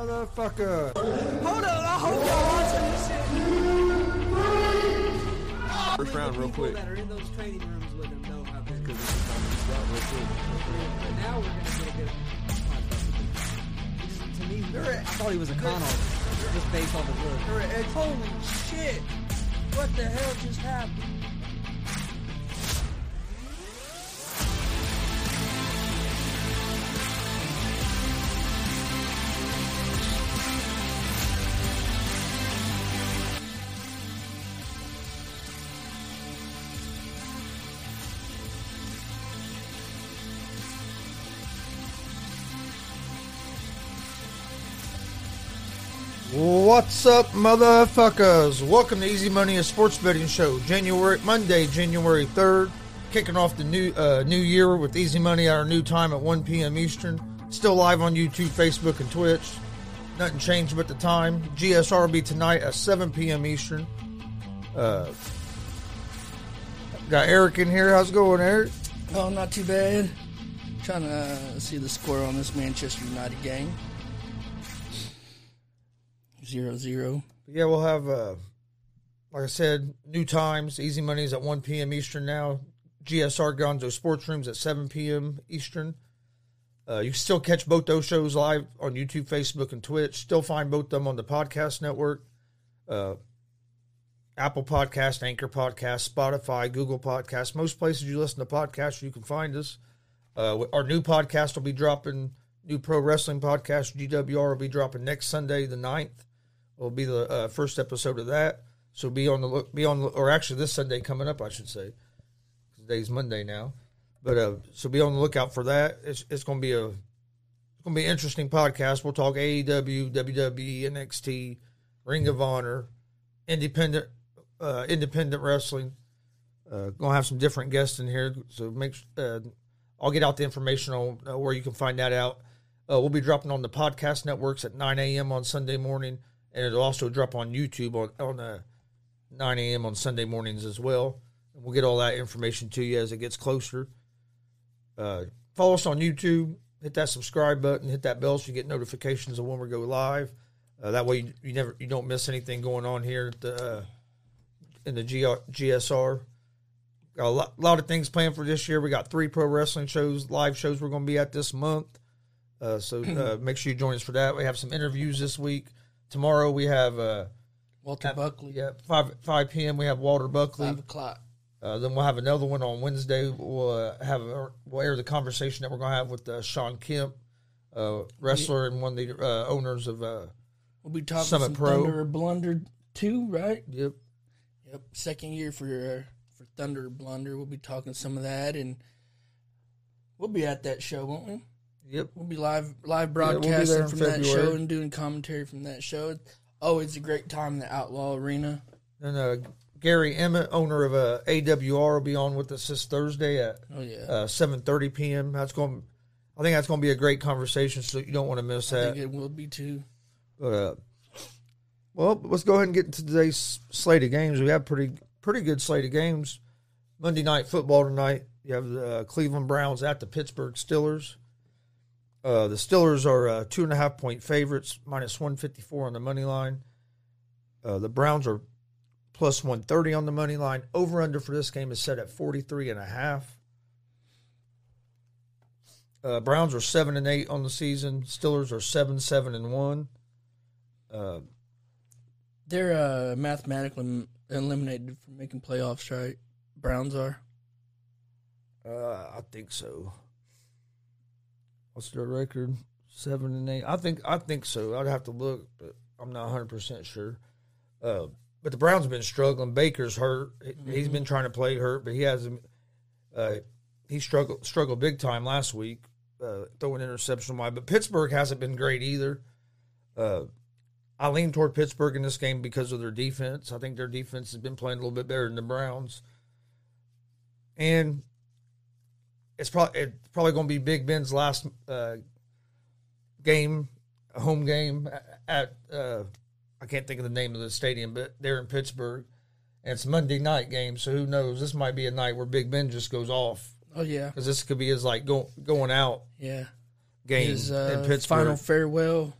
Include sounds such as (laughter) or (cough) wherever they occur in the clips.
Motherfucker. Hold on, I hope y'all watching this shit. First round, real quick. that are in those training rooms with him know how big. Because this is on the real quick. But now we're gonna get a good podcast. To me, I thought he was a con artist, just based off his look. Holy shit! What the hell just happened? What's up, motherfuckers? Welcome to Easy Money, a sports betting show. January Monday, January third, kicking off the new uh, new year with Easy Money at our new time at 1 p.m. Eastern. Still live on YouTube, Facebook, and Twitch. Nothing changed but the time. GSR will be tonight at 7 p.m. Eastern. Uh, got Eric in here. How's it going, Eric? Oh, not too bad. Trying to uh, see the score on this Manchester United game. Zero zero. Yeah, we'll have, uh, like I said, new times. Easy Money's at 1 p.m. Eastern now. GSR Gonzo Sports Rooms at 7 p.m. Eastern. Uh, you can still catch both those shows live on YouTube, Facebook, and Twitch. Still find both them on the podcast network. Uh, Apple Podcast, Anchor Podcast, Spotify, Google Podcast. Most places you listen to podcasts, you can find us. Uh, our new podcast will be dropping, new pro wrestling podcast, GWR, will be dropping next Sunday, the 9th will be the uh, first episode of that. So be on the look, be on, or actually this Sunday coming up, I should say. Today's Monday now, but uh, so be on the lookout for that. It's it's going to be a it's going to be an interesting podcast. We'll talk AEW, WWE, NXT, Ring of Honor, independent uh, independent wrestling. Uh, gonna have some different guests in here, so make uh, I'll get out the information on uh, where you can find that out. Uh, we'll be dropping on the podcast networks at 9 a.m. on Sunday morning, and it'll also drop on YouTube on on uh, 9 a.m. on Sunday mornings as well. And we'll get all that information to you as it gets closer. Uh, follow us on YouTube. Hit that subscribe button. Hit that bell so you get notifications of when we go live. Uh, that way you, you never you don't miss anything going on here at the, uh, in the G, GSR. Got a lot, lot of things planned for this year. We got three pro wrestling shows, live shows we're going to be at this month. Uh, so uh, (clears throat) make sure you join us for that. We have some interviews this week. Tomorrow we have uh, Walter Buckley. yeah five five p.m. We have Walter Buckley. Five o'clock. Uh, then we'll have another one on Wednesday. We'll uh, have we'll air the conversation that we're going to have with uh, Sean Kemp, uh, wrestler and one of the uh, owners of. Uh, We'll be talking Summit some Pro. Thunder Blunder too, right? yep. Yep. Second year for uh, for Thunder Blunder. We'll be talking some of that, and we'll be at that show, won't we? Yep. We'll be live live we'll be there broadcasting from that show and doing commentary from that show. Always a great time in the Outlaw Arena. And uh, Gary Emmett, owner of uh, AWR, will be on with us this Thursday at Oh yeah, uh, seven thirty p.m. That's going. I think that's going to be a great conversation. So you don't want to miss I that. think it will be too. But uh, well, let's go ahead and get into today's slate of games. We have pretty pretty good slate of games. Monday night football tonight. You have the uh, Cleveland Browns at the Pittsburgh Steelers. Uh, the Steelers are uh, two and a half point favorites, minus one fifty four on the money line. Uh, the Browns are plus one thirty on the money line. Over under for this game is set at forty three and a half. Uh, Browns are seven and eight on the season. Steelers are seven seven and one. Uh, They're uh, mathematically eliminated from making playoffs, right? Browns are. uh, I think so. What's their record? Seven and eight. I think I think so. I'd have to look, but I'm not 100 percent sure. Uh, but the Browns have been struggling. Baker's hurt. He- He's been trying to play hurt, but he hasn't. Uh, he struggled struggled big time last week, uh, throwing interception wide. But Pittsburgh hasn't been great either. Uh, I lean toward Pittsburgh in this game because of their defense. I think their defense has been playing a little bit better than the Browns. And it's probably it's probably going to be Big Ben's last uh, game, home game at uh, I can't think of the name of the stadium, but they're in Pittsburgh, and it's Monday night game. So who knows? This might be a night where Big Ben just goes off Oh yeah, because this could be his like go, going out yeah. game His in uh, Pittsburgh. final farewell.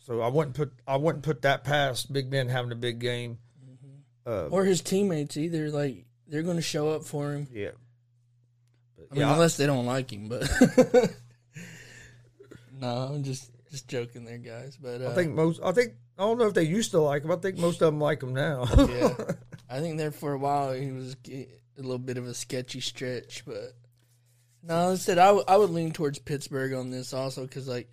So I wouldn't put I wouldn't put that past Big Ben having a big game. Uh, or his teammates either. Like they're going to show up for him. yeah. I mean, Yeah, unless they don't like him, but (laughs) no, I'm just just joking there, guys. But uh, I think most. I think I don't know if they used to like him. I think most of them like him now. yeah, (laughs) I think there for a while he was a little bit of a sketchy stretch, but no, I said I, w- I would lean towards Pittsburgh on this also because like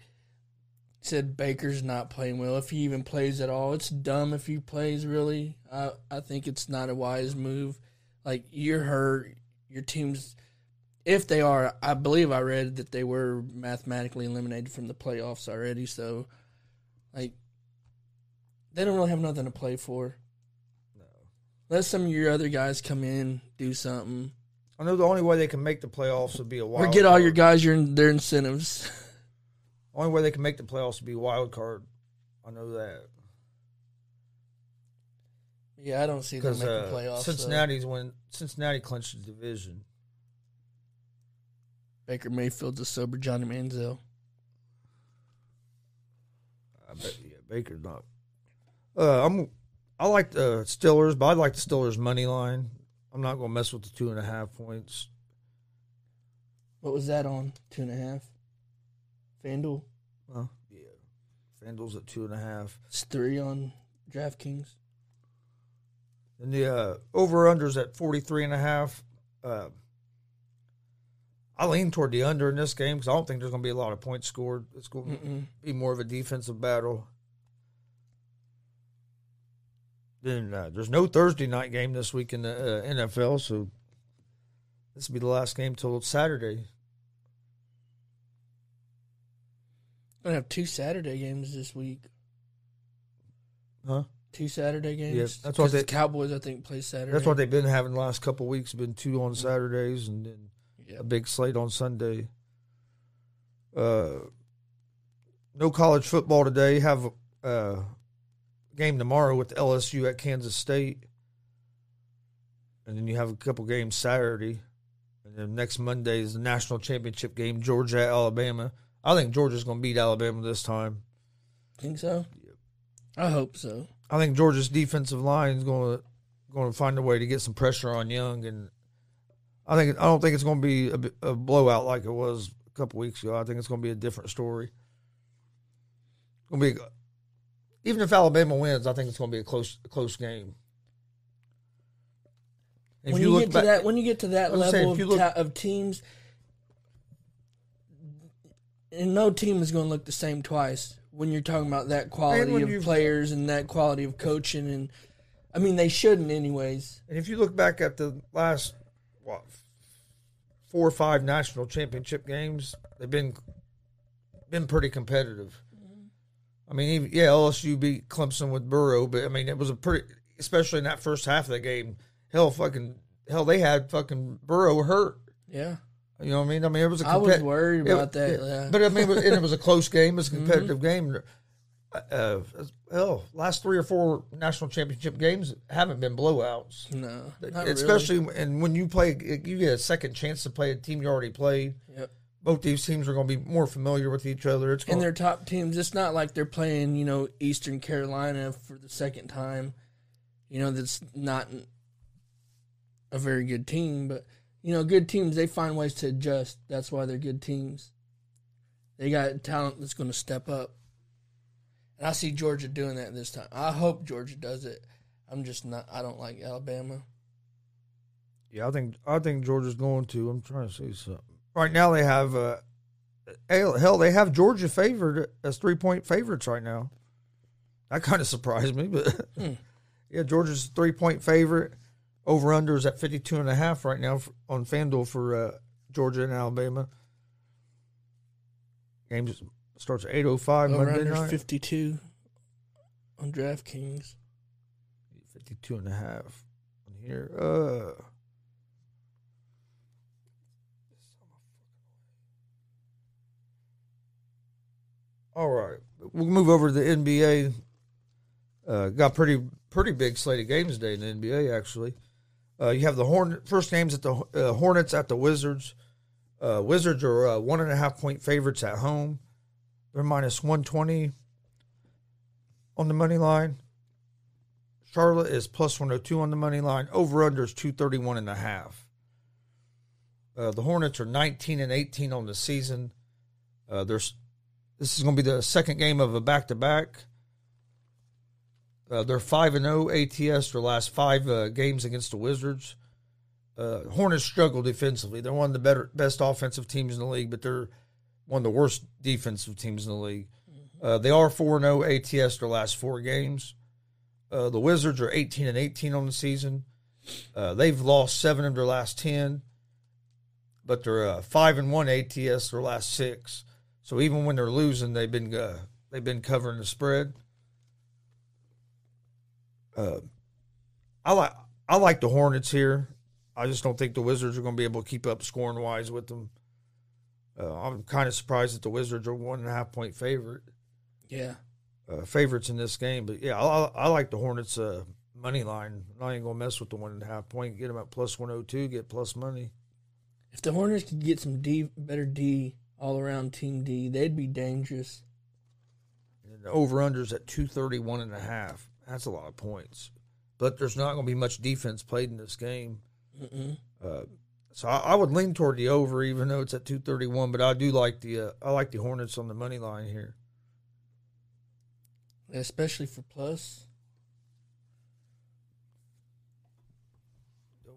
said Baker's not playing well if he even plays at all. It's dumb if he plays really. I I think it's not a wise move. Like you're hurt, your team's if they are, I believe I read that they were mathematically eliminated from the playoffs already. So, like, they don't really have nothing to play for. No. Let some of your other guys come in, do something, I know the only way they can make the playoffs would be a wild. or get all card. your guys your their incentives. (laughs) Only way they can make the playoffs would be wild card. I know that yeah, I don't see them making uh, playoffs. so. Cincinnati's when Cincinnati clinched the division. Baker Mayfield's a sober Johnny Manziel. I bet yeah, Baker's not. Uh, I'm. I like the Steelers, but I like the Steelers money line. I'm not going to mess with the two and a half points. What was that on? Two and a half. FanDuel. Well, yeah, FanDuel's at two and a half. It's three on DraftKings. And the uh, over unders at 43 and a half. Uh, I lean toward the under in this game because I don't think there's going to be a lot of points scored. It's going to be more of a defensive battle. Then uh, there's no Thursday night game this week in the uh, NFL, so this will be the last game till Saturday. Gonna have two Saturday games this week. Huh? Two Saturday games. Yeah, that's what they- the Cowboys I think play Saturday. That's what they've been having the last couple of weeks. Been two on Saturdays and then. A big slate on Sunday. Uh, no college football today. Have a uh, game tomorrow with LSU at Kansas State, and then you have a couple games Saturday, and then next Monday is the national championship game, Georgia at Alabama. I think Georgia's going to beat Alabama this time. Think so? I hope so. I think Georgia's defensive line is going to going to find a way to get some pressure on Young, and I think I don't think it's going to be a, a blowout like it was a couple weeks ago. I think it's going to be a different story. It's Going to be even if Alabama wins, I think it's going to be a close close game. If when you, look get back- to that, when you get to that saying, level if of, look- ta- of teams, and no team is going to look the same twice. When you're talking about that quality of players and that quality of coaching, and I mean they shouldn't anyways. And if you look back at the last what four or five national championship games, they've been been pretty competitive. Mm-hmm. I mean, yeah, LSU beat Clemson with Burrow, but I mean, it was a pretty, especially in that first half of the game. Hell, fucking hell, they had fucking Burrow hurt. Yeah, You know what I mean? I mean, it was a I was compet- worried it- about that. yeah. Yeah. But I mean, and it was a close game. It was a (laughs) competitive mm-hmm. game. Uh, hell, last three or four national championship games haven't been blowouts. no, not really. Especially and when you play, you get a second chance to play a team you already played. Yep. Both these teams are going to be more familiar with each other. It's and their top teams. It's not like they're playing, you know, Eastern Carolina for the second time. You know, that's not a very good team, but you know, good teams they find ways to adjust. That's why they're good teams. They got talent that's going to step up, and I see Georgia doing that this time. I hope Georgia does it. I'm just not. I don't like Alabama. yeah, I think I think Georgia's going to. I'm trying to see something. Right now they have uh, hell, they have Georgia favored as three point favorites right now. That kind of (laughs) surprised me, but Hmm. (laughs) yeah, Georgia's three point favorite. Over under is at 52 and a half right now for, on FanDuel for uh, Georgia and Alabama. Game starts at 8:05 Over Monday under night. 52 on DraftKings. 52 and a half on here. Uh All right. We'll move over to the NBA. Uh, got pretty pretty big slate of games today in the NBA actually. Uh, you have the Horn first games at the uh, Hornets at the Wizards. Uh, Wizards are uh, one and a half point favorites at home. They're minus one twenty. on the money line. Charlotte is plus 102 on the money line. Over under is 231 and a half. Uh, the Hornets are 19 and 18 on the season. Uh, there's this is going to be the second game of a back to back. They're 5 and 0 ATS their last five uh, games against the Wizards. Uh, Hornets struggle defensively. They're one of the better best offensive teams in the league, but they're one of the worst defensive teams in the league. Uh, they are 4 0 ATS their last four games. Uh, the Wizards are 18 and 18 on the season. Uh, they've lost seven of their last 10, but they're uh, 5 and 1 ATS their last six. So even when they're losing, they've been uh, they've been covering the spread. Uh, I like I like the Hornets here. I just don't think the Wizards are going to be able to keep up scoring wise with them. Uh, I'm kind of surprised that the Wizards are one and a half point favorite Yeah. uh, favorites in this game. But yeah, I, I like the Hornets uh, money line. I ain't gonna mess with the one and a half point. Get them at plus one hundred two. Get plus money. If the Hornets could get some D, better D all around Team D, they'd be dangerous. And the over unders at two thirty one and a half. That's a lot of points. But there's not going to be much defense played in this game. Mm-mm. Uh, so I, I would lean toward the over, even though it's at two thirty one. But I do like the uh, I like the Hornets on the money line here. Especially for plus.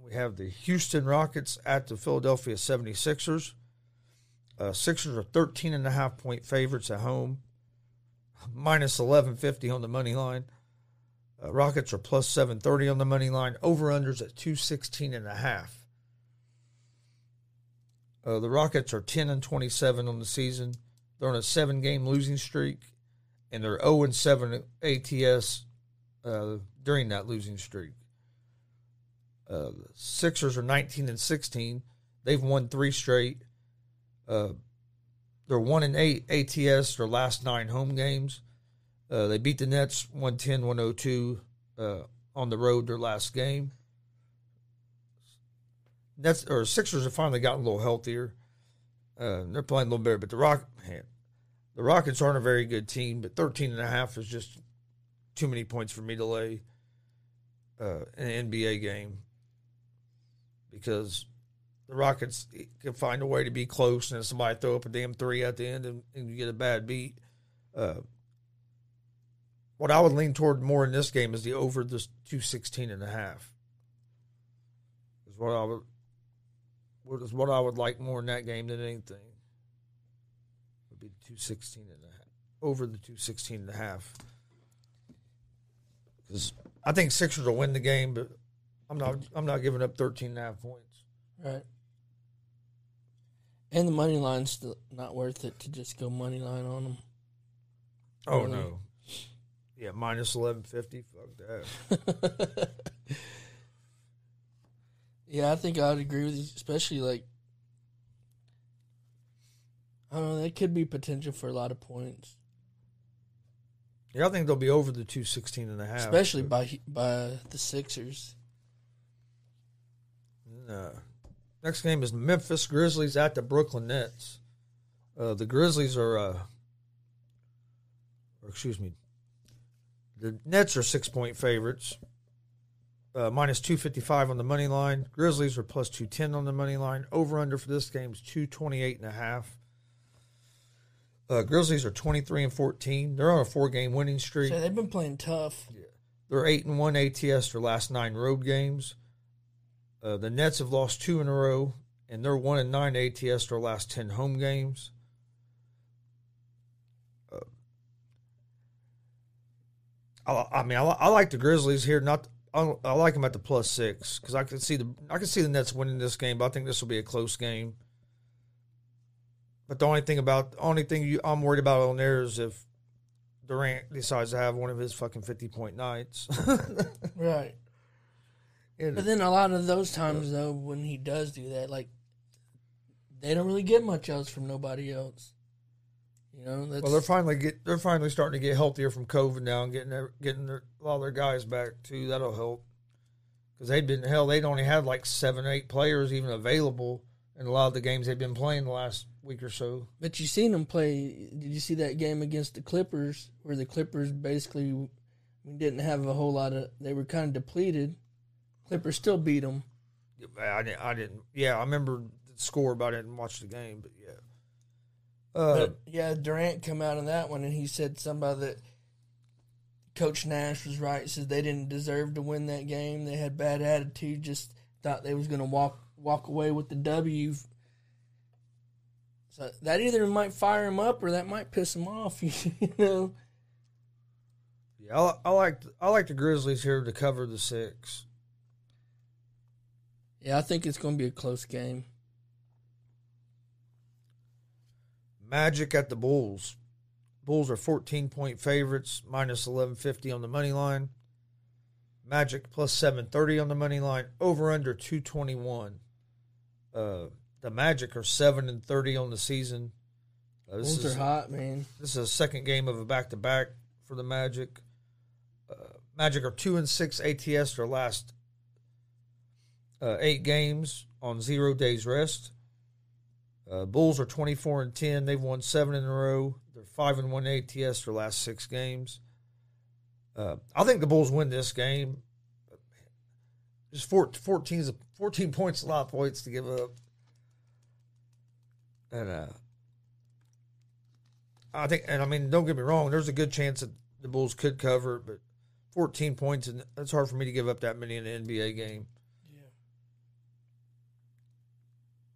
We have the Houston Rockets at the Philadelphia 76ers. Uh, Sixers are 13 and a half point favorites at home, minus 1150 on the money line. Uh, Rockets are plus 730 on the money line. Over unders at 216 and a half. Uh, the Rockets are 10 and 27 on the season. They're on a seven game losing streak, and they're 0 and 7 ATS uh, during that losing streak. Uh, the Sixers are 19 and 16. They've won three straight. Uh, they're one and eight ATS their last nine home games. Uh, they beat the Nets 110 102 uh, on the road their last game. Nets or Sixers have finally gotten a little healthier. Uh, they're playing a little better, but the Rock man, the Rockets aren't a very good team. But 13 and a half is just too many points for me to lay uh, in an NBA game because the Rockets can find a way to be close and somebody throw up a damn three at the end and, and you get a bad beat. Uh, what I would lean toward more in this game is the over this 216 and a half. Is what I would what is what I would like more in that game than anything. Would be the 216 and a half. Over the 216 and a half. Cuz I think Sixers will win the game, but I'm not I'm not giving up 13 and a half points. Right. And the money line's still not worth it to just go money line on them. Oh Really? no. Yeah, minus eleven fifty. Fuck that. (laughs) yeah, I think I'd agree with you, especially like I don't know, that could be potential for a lot of points, Yeah, I think they'll be over the two sixteen and a half. especially by by the Sixers. Uh, next game is Memphis Grizzlies at the Brooklyn Nets. Uh, the Grizzlies are, uh, or excuse me, the Nets are six point favorites, uh, minus 255 on the money line. Grizzlies are plus 210 on the money line. Over under for this game is 228 and a half. Uh, Grizzlies are 23 and 14. They're on a four game winning streak. So they've been playing tough. Yeah. They're eight and one ATS their last nine road games. Uh, the Nets have lost two in a row, and they're one and nine ATS their last ten home games. Uh, I, I mean, I, I like the Grizzlies here. Not I, I like them at the plus six because I can see the I can see the Nets winning this game, but I think this will be a close game. But the only thing about only thing you, I'm worried about on there is if Durant decides to have one of his fucking fifty point nights. (laughs) Right. And- But then a lot of those times though, when he does do that, like they don't really get much else from nobody else. You know, that's Well, they're finally get they're finally starting to get healthier from COVID now and getting their, getting their, a lot of their guys back too. That'll help because they'd been hell. They'd only had like seven, eight players even available in a lot of the games they've been playing the last week or so. But you seen them play. Did you see that game against the Clippers, where the Clippers basically we didn't have a whole lot of? They were kind of depleted. Clippers still beat them. I didn't. I didn't. Yeah, I remember the score, but I didn't watch the game. But yeah. Uh, But yeah, Durant come out in that one, and he said somebody that Coach Nash was right. He says they didn't deserve to win that game. They had bad attitude. Just thought they was going to walk walk away with the W. So that either might fire him up or that might piss him off. (laughs) You know. yeah, I, I like I like the Grizzlies here to cover the six. Yeah, I think it's going to be a close game. Magic at the Bulls. Bulls are 14 point favorites, minus 1150 on the money line. Magic plus 730 on the money line, over under 221. Uh, the Magic are 7 and 30 on the season. Uh, this, Bulls is, are hot, man. this is a second game of a back to back for the Magic. Uh, Magic are 2 and 6 ATS their last uh, eight games on zero days rest. Uh, Bulls are 24 and 10. They've won seven in a row. They're 5 and 1 ATS their last six games. Uh, I think the Bulls win this game. Just four, 14, is a, 14 points, a lot of points to give up. And uh, I think, and I mean, don't get me wrong, there's a good chance that the Bulls could cover but 14 points, and it's hard for me to give up that many in an NBA game.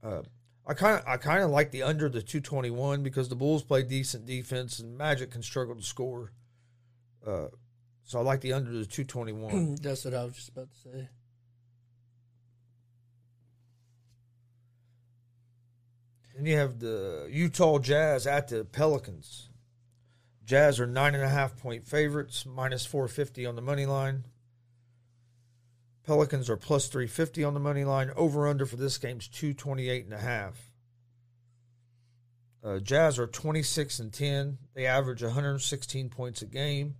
Yeah. Uh, I kind of I kind of like the under the 221 because the Bulls play decent defense and Magic can struggle to score. Uh, so I like the under the 221. (clears throat) That's what I was just about to say. then you have the Utah Jazz at the Pelicans. Jazz are nine and a half point favorites, minus 450 on the money line. Pelicans are plus 350 on the money line. Over under for this game's 228 and a half. Uh, Jazz are 26 and 10. They average 116 points a game.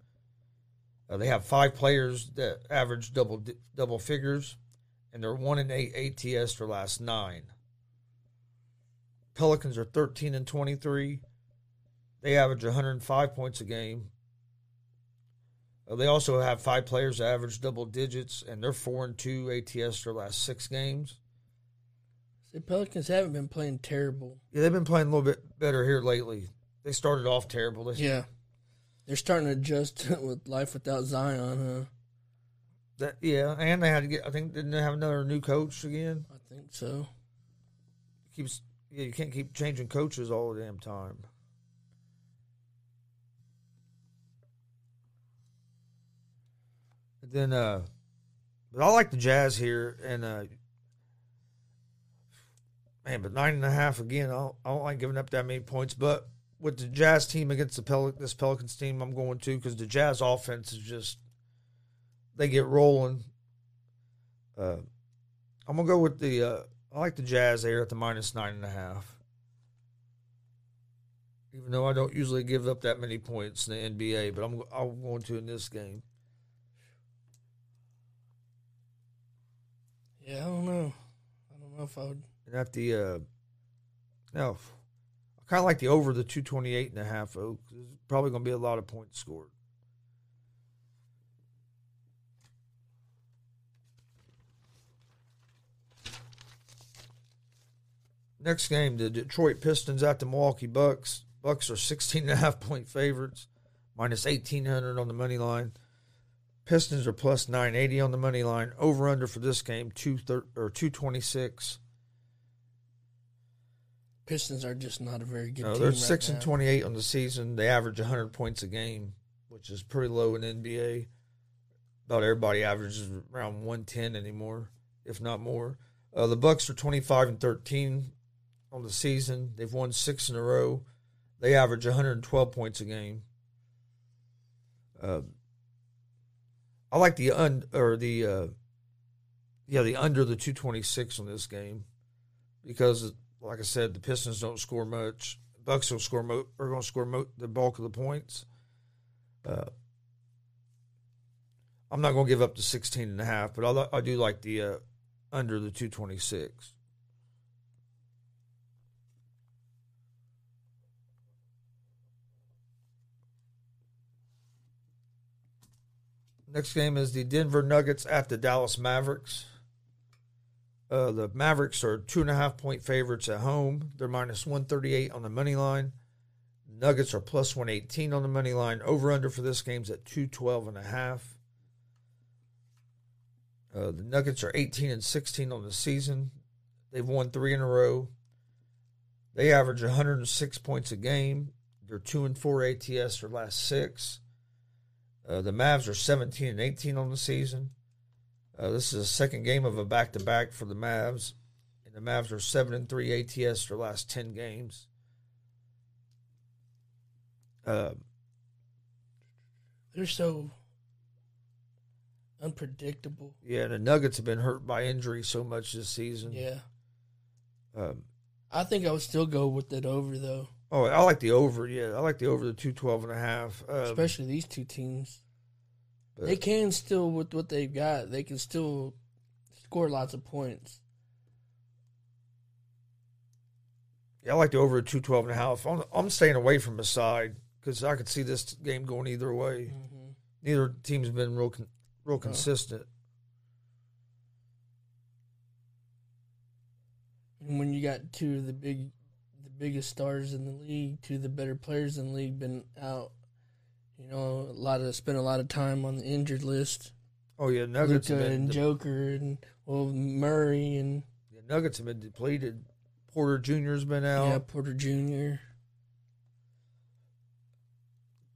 Uh, they have five players that average double double figures, and they're one and eight ATS for last nine. Pelicans are 13 and 23. They average 105 points a game. Uh, they also have five players that average double digits, and they're four and two ATS their last six games. The Pelicans haven't been playing terrible. Yeah, they've been playing a little bit better here lately. They started off terrible. They, Yeah. They're starting to adjust (laughs) with life without Zion, huh? that, yeah, and they had to get. I think didn't they have another new coach again? I think so. Keeps yeah, you can't keep changing coaches all the damn time. Then, uh, but I like the Jazz here, and uh, man, but nine and a half again. I don't, I don't like giving up that many points, but with the Jazz team against the Pel- this Pelicans team, I'm going to because the Jazz offense is just they get rolling. Uh, I'm gonna go with the. Uh, I like the Jazz there at the minus nine and a half. Even though I don't usually give up that many points in the NBA, but I'm I'm going to in this game. Yeah, I don't know. I don't know if I would. At the uh no, I kind of like the over the 228 and a half. 'cause There's probably going to be a lot of points scored. Next game, the Detroit Pistons at the Milwaukee Bucks. Bucks are 16 and a half point favorites, minus 1800 on the money line. Pistons are plus 980 on the money line. Over under for this game, two thir- or 226. Pistons are just not a very good No, team. they're right six now. and twenty-eight on the season. They average hundred points a game, which is pretty low in NBA. About everybody averages around one ten anymore, if not more. Uh, the Bucks are twenty-five and thirteen on the season. They've won six in a row. They average one hundred and twelve points a game. Uh, I like the un or the uh, yeah the under the two twenty-six on this game because like I said, the Pistons don't score much. Bucks will score mo- are going to score mo- the bulk of the points. Uh, I'm not going to give up the 16 and a half, but I, I do like the uh, under the 226. Next game is the Denver Nuggets at the Dallas Mavericks. Uh, the Mavericks are two and a half point favorites at home. They're minus 138 on the money line. Nuggets are plus 118 on the money line. Over under for this game's at 212 and a half. Uh, the Nuggets are 18 and 16 on the season. They've won three in a row. They average 106 points a game. They're two and four ATS their last six. Uh, the Mavs are 17 and 18 on the season. Uh, this is the second game of a back to back for the Mavs, and the Mavs are seven and three ATS their last 10 games. Uh, They're so unpredictable. yeah, the Nuggets have been hurt by injury so much this season. Yeah. Um, I think I would still go with that over though, oh, I like the over. Yeah, I like the over the 212 and a half. Um, especially these two teams. but- They can still with what they've got. They can still score lots of points. Yeah, I like the over at 212 and a half. I'm, I'm staying away from the side because I could see this game going either way. Mm-hmm. Neither team's been real con- real consistent. And when you got two of the big, biggest stars in the league, to the better players in the league, been out. You know, a lot of spent a lot of time on the injured list. Oh yeah, Nuggets Luka have been and de- Joker and well Murray and the Nuggets have been depleted. Porter Jr.'s been out. yeah Porter Jr.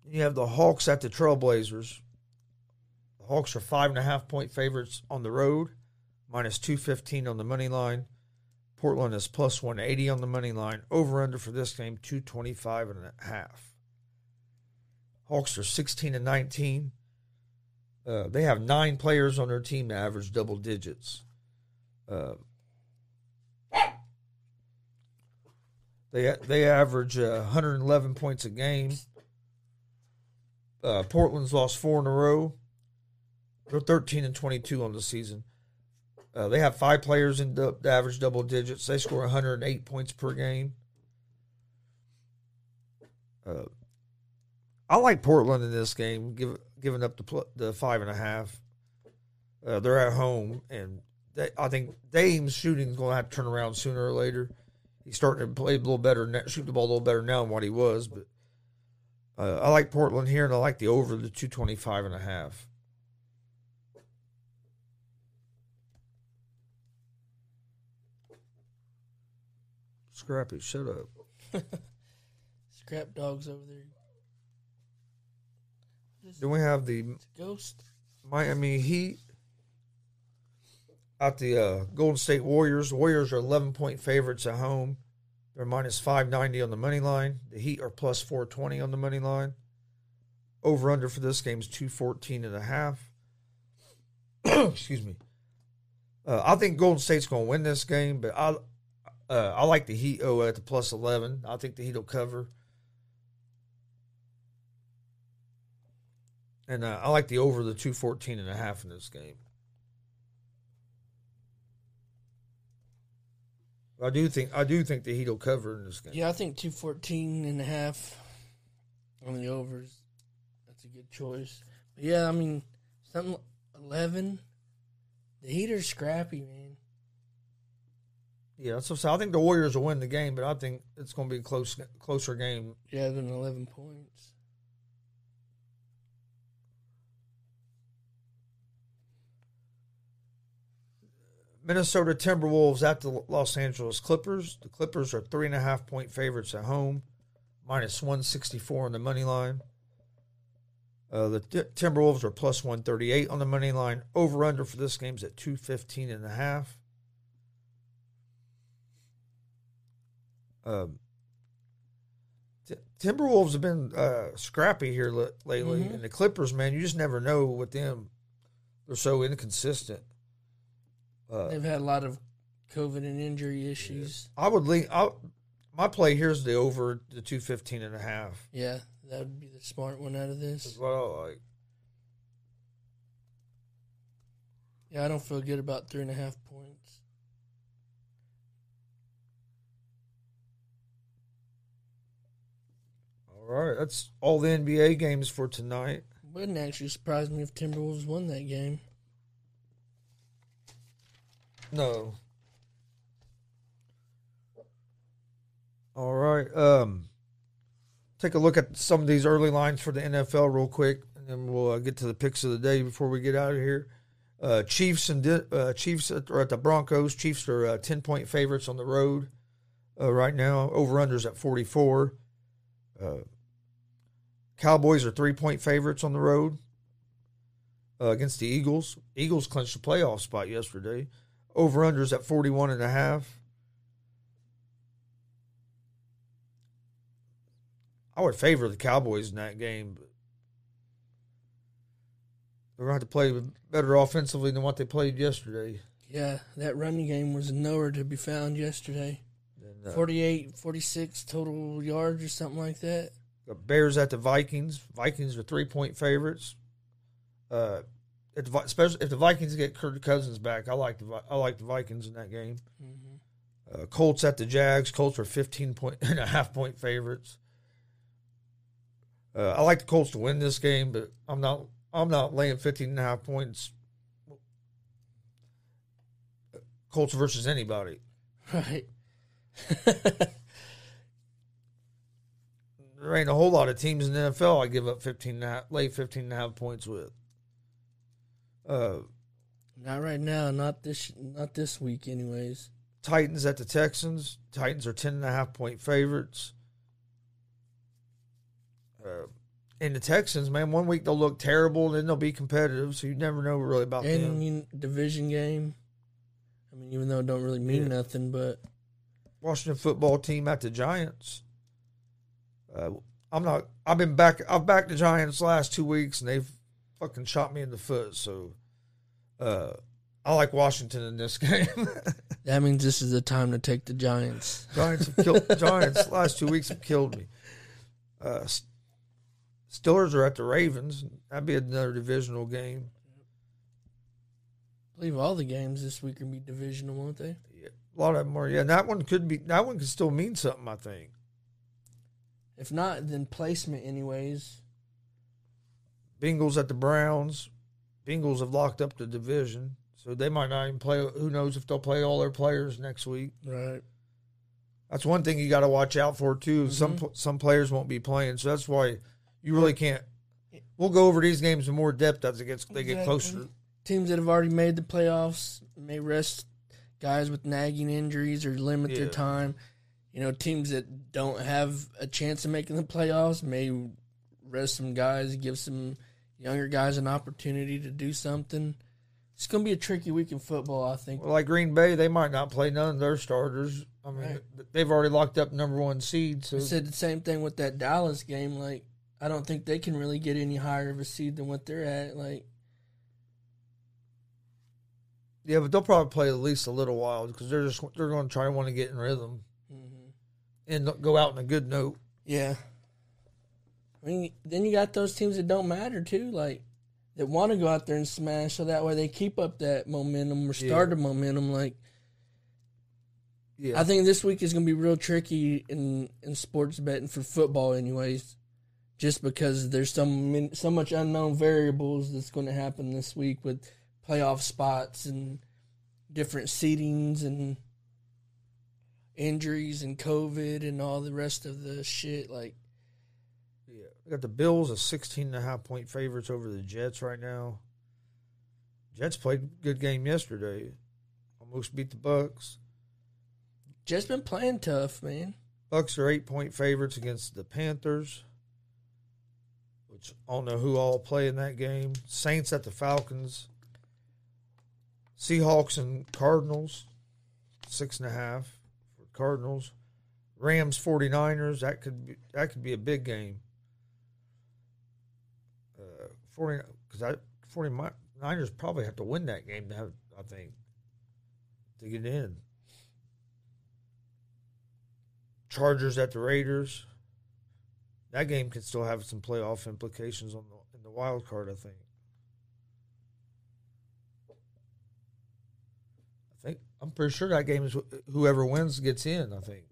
You have the Hawks at the Trailblazers. The Hawks are five and a half point favorites on the road, minus two fifteen on the money line. Portland is plus one eighty on the money line. Over under for this game two twenty five and a half. Hawks are sixteen and nineteen. Uh, they have nine players on their team that average double digits. Uh, they they average uh, 111 points a game. Uh, Portland's lost four in a row. They're 13 and 22 on the season. Uh, they have five players in the, the average double digits. They score 108 points per game. Uh, I like Portland in this game, give, giving up the pl- the five and a half. Uh, they're at home, and they, I think Dame's shooting is going to have to turn around sooner or later. He's starting to play a little better, shoot the ball a little better now than what he was, but uh, I like Portland here, and I like the over the 225 and a half. Scrappy, shut up. (laughs) Scrap dogs over there. Then we have the Ghost. Miami Heat at the uh, Golden State Warriors. Warriors are 11 point favorites at home. They're minus 590 on the money line. The Heat are plus 420 on the money line. Over under for this game is 214 and a half. (clears throat) Excuse me. Uh, I think Golden State's going to win this game, but I uh, I like the Heat oh, at the plus 11. I think the Heat will cover. And uh, I like the over the 214 and a half in this game. I do think I do think the Heat will cover in this game. Yeah, I think 214 and a half on the overs. That's a good choice. But yeah, I mean, something 11. The Heat are scrappy, man. Yeah, so, so I think the Warriors will win the game, but I think it's going to be a close closer game. Yeah, than 11 points. Minnesota Timberwolves at the Los Angeles Clippers. The Clippers are three and a half point favorites at home, minus 164 on the money line. Uh, the T- Timberwolves are plus 138 on the money line. Over under for this game's at 215 and a half. Um, T- Timberwolves have been uh, scrappy here li- lately, Mhm. and the Clippers, man, you just never know with them. They're so inconsistent. Uh, They've had a lot of COVID and injury issues. I would lean. I, my play here's the over the 215 and a half. Yeah, that would be the smart one out of this. what I like. Yeah, I don't feel good about three and a half points. All right, that's all the NBA games for tonight. Wouldn't actually surprise me if Timberwolves won that game. No. All right. Um, take a look at some of these early lines for the NFL real quick, and then we'll uh, get to the picks of the day before we get out of here. Uh, Chiefs and uh, Chiefs are at the Broncos. Chiefs are uh, ten point favorites on the road uh, right now. Over unders at forty four. Cowboys are three point favorites on the road uh, against the Eagles. Eagles clinched the playoff spot yesterday. Over unders at 41 and a half. I would favor the Cowboys in that game, but they're going to have to play better offensively than what they played yesterday. Yeah, that running game was nowhere to be found yesterday. And, uh, 48, 46 total yards or something like that. The Bears at the Vikings. Vikings are three point favorites. Uh, if the, especially if the Vikings get Kirk Cousins back, I like the I like the Vikings in that game. Uh, Colts at the Jags. Colts are 15 point (laughs) and a half point favorites. Uh, I like the Colts to win this game, but I'm not I'm not laying 15 and a half points. Colts versus anybody. (laughs) Right. (laughs) There ain't a whole lot of teams in the NFL I give up 15 and a half, lay 15 and a half points with. Uh, Not right now. Not this. Not this week, anyways. Titans at the Texans. Titans are 10 and a half point favorites. Uh, and the Texans, man, one week they'll look terrible, then they'll be competitive, so you never know really about And them. you, division game. I mean, even though it don't really mean Yeah. nothing, but Washington football team at the Giants. Uh, I'm not. I've been back. I've backed the Giants last two weeks, and they've fucking shot me in the foot. So, uh, I like Washington in this (laughs) game. that means this is the time to take the Giants. Giants have killed. (laughs) Giants last two weeks have killed me. Uh, Steelers are at the Ravens. That'd be another divisional game. I believe all the games this week will be divisional, won't they? Yeah, A lot of them are. Yeah, that one could be. That one could still mean something. I think. If not, then placement, anyways. Bengals at the Browns. Bengals have locked up the division, so they might not even play. Who knows if they'll play all their players next week? Right. That's one thing you got to watch out for too. Mm-hmm. Some some players won't be playing, so that's why you really can't. We'll go over these games in more depth as it gets they get closer. Teams that have already made the playoffs may rest guys with nagging injuries or limit Yeah. their time. You know, teams that don't have a chance of making the playoffs may rest some guys, give some younger guys an opportunity to do something. It's going to be a tricky week in football, I think. Well, like Green Bay, they might not play none of their starters. I mean, Right. they've already locked up number one seed. So I said the same thing with that Dallas game. Like, I don't think they can really get any higher of a seed than what they're at. Like, yeah, but they'll probably play at least a little while because they're just they're going to try to want to get in rhythm and go out on a good note. yeah. I mean, then you got those teams that don't matter too, like that want to go out there and smash, so that way they keep up that momentum or start Yeah. a momentum. Like, Yeah, I think this week is going to be real tricky in in sports betting for football, anyways. Just because there's so many, so much unknown variables that's going to happen this week with playoff spots and different seedings and injuries and COVID and all the rest of the shit. Like, yeah. We got the Bills as 16 and a half point favorites over the Jets right now. Jets played a good game yesterday. Almost beat the Bucks. just been playing tough, man. Bucks are eight point favorites against the Panthers, which I don't know who all play in that game. Saints at the Falcons. Seahawks and Cardinals, six and a half Cardinals. Rams 49ers, that could be that could be a big game. Uh, 40 because I 49ers probably have to win that game to have I think to get in. Chargers at the Raiders. That game could still have some playoff implications on the in the wild card. I think. I think I'm pretty sure that game is whoever wins gets in. I think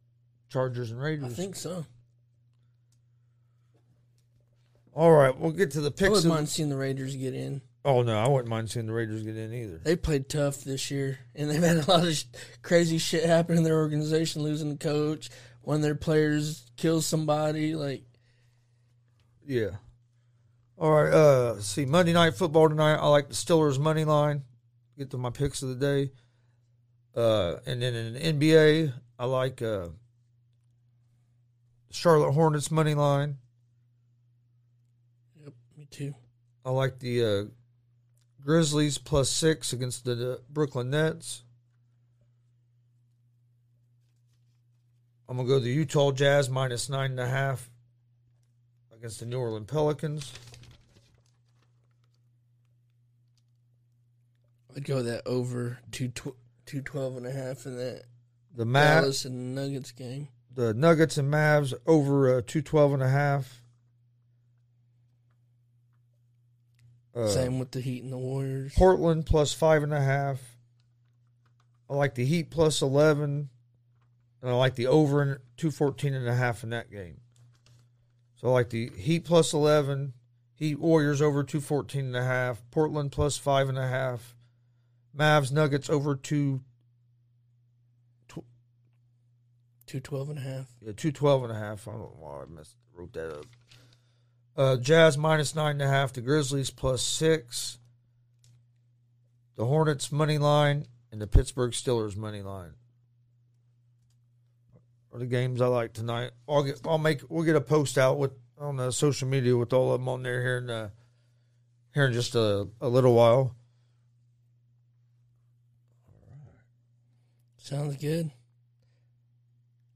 Chargers and Raiders. I think so. All right, we'll get to the picks. I wouldn't mind seeing the Raiders get in. oh no, I wouldn't mind seeing the Raiders get in either. They played tough this year, and they've had a lot of sh- crazy shit happen in their organization, losing the coach, one of their players kills somebody. Like, Yeah. All right. Uh, see Monday night football tonight. I like the Steelers money line. Get to my picks of the day. Uh, and then in the NBA, I like uh, Charlotte Hornets money line. yep, me too. I like the uh, Grizzlies plus six against the uh, Brooklyn Nets. I'm gonna go the Utah Jazz minus nine and a half against the New Orleans Pelicans. I'd go that over two tw- two twelve and a half in that The Mavs, Dallas and Nuggets game. the Nuggets and Mavs over uh, two twelve and a half. Uh, Same with the Heat and the Warriors. Portland plus five and a half. I like the Heat plus eleven, and I like the over in two fourteen and a half in that game. So I like the Heat plus eleven, Heat Warriors over two fourteen and a half, Portland plus five and a half, Mavs Nuggets over two Two twelve and a half. yeah, two twelve and a half. I don't know why I messed, wrote that up. Uh, Jazz minus nine and a half. The Grizzlies plus six. The Hornets money line and the Pittsburgh Steelers money line are the games I like tonight. I'll get. I'll make. We'll get a post out with on the social media with all of them on there here in uh, here in just a, a little while. Sounds good.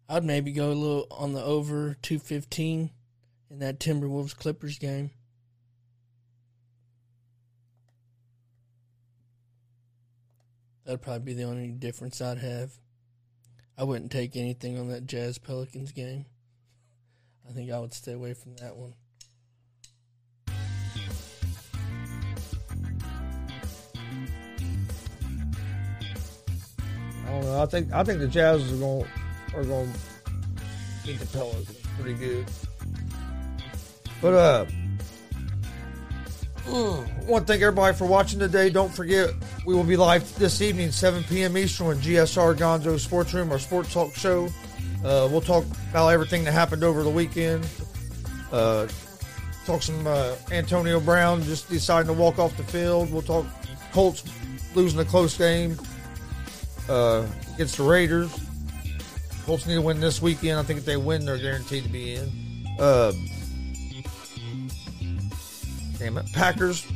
I'd maybe go a little on the over two fifteen in that Timberwolves Clippers game. That'd probably be the only difference I'd have. I wouldn't take anything on that Jazz Pelicans game. (laughs) I think I would stay away from that one. I don't know. I think I think the Jazz are going are going to beat the Pelicans pretty good. But uh, want to thank everybody for watching today. Don't forget we will be live this evening, 7 p.m. Eastern, on GSR Gonzo Sports Room, our sports talk show. Uh, we'll talk about everything that happened over the weekend. Uh, talk some uh, Antonio Brown just deciding to walk off the field. We'll talk Colts losing a close game uh, against the Raiders. Colts need to win this weekend. I think if they win, they're guaranteed to be in. Uh, damn it, Packers.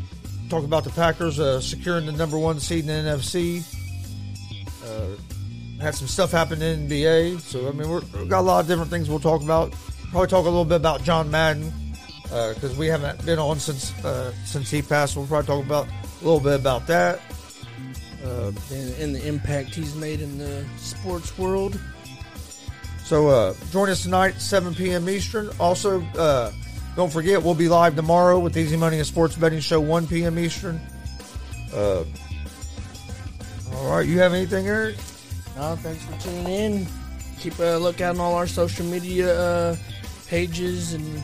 Talk about the Packers uh, securing the number one seed in the NFC. Uh, had some stuff happen in NBA, so I mean we've got a lot of different things we'll talk about. Probably talk a little bit about John Madden because we haven't been on since uh, since he passed. We'll probably talk about a little bit about that. Uh, And, and the impact he's made in the sports world. So uh, join us tonight, 7 p.m. Eastern. Also, uh, don't forget, we'll be live tomorrow with Easy Money and Sports Betting Show, 1 p.m. Eastern. Uh, all right, you have anything, Eric? No, thanks for tuning in. Keep a lookout on all our social media uh, pages and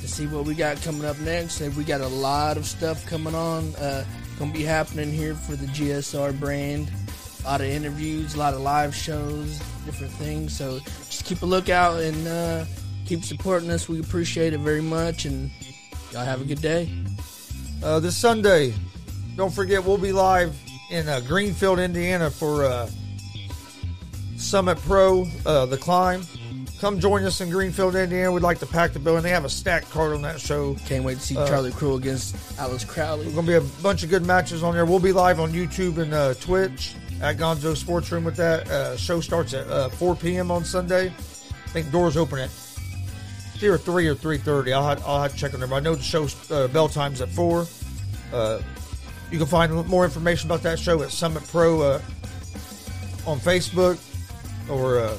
to see what we got coming up next. And we got a lot of stuff coming on. Gonna be happening here for the GSR brand. A lot of interviews, a lot of live shows, different things. So just keep a lookout and uh, keep supporting us. We appreciate it very much. And y'all have a good day. Uh, this Sunday, don't forget, we'll be live in uh, Greenfield, Indiana for uh, Summit Pro, uh, The Climb. Come join us in Greenfield, Indiana. We'd like to pack the building. They have a stacked card on that show. Can't wait to see Uh, Charlie Crew against Alice Crowley. There's going to be a bunch of good matches on there. We'll be live on YouTube and uh, Twitch at Gonzo Sports Room with that. Uh, show starts at uh, 4 p.m. on Sunday. I think doors open at either 3 or 3.30. I'll have, I'll have to check on them. I know the show uh, bell time's at 4. Uh, you can find more information about that show at Summit Pro uh, on Facebook or uh,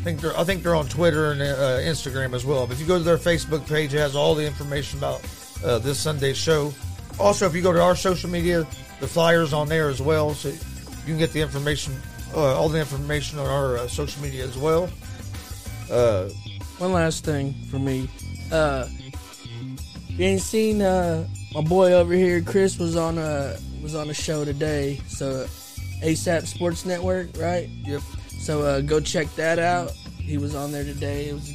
I think they're I think they're on Twitter and uh, Instagram as well. But if you go to their Facebook page, it has all the information about uh, this Sunday's show. Also, if you go to our social media, the flyers on there as well, so you can get the information, uh, all the information on our uh, social media as well. Uh, One last thing for me. Uh, you ain't seen uh my boy over here, Chris was on a was on a show today. So ASAP Sports Network, right? Yep. So uh, go check that out. He was on there today. It was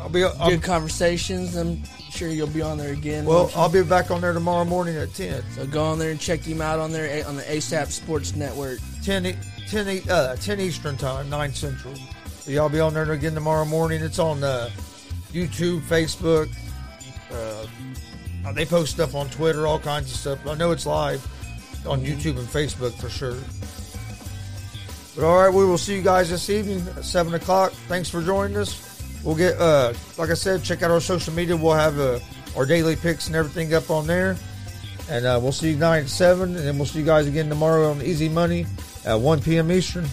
I'll be. I'll, good conversations. I'm sure you'll be on there again. well. I'll be back on there tomorrow morning at ten. so go on there and check him out on there on the ASAP Sports Network. 10, e- 10, e- uh, 10 Eastern time, 9 Central. So y'all be on there again tomorrow morning. It's on uh, YouTube, Facebook. Uh, they post stuff on Twitter, all kinds of stuff. I know it's live on YouTube and Facebook for sure. But all right, we will see you guys this evening at 7 o'clock. Thanks for joining us. We'll get, uh, like I said, check out our social media. We'll have uh, our daily picks and everything up on there. And uh, we'll see you tonight at 7. And then we'll see you guys again tomorrow on Easy Money at 1 p.m. Eastern.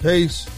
Peace.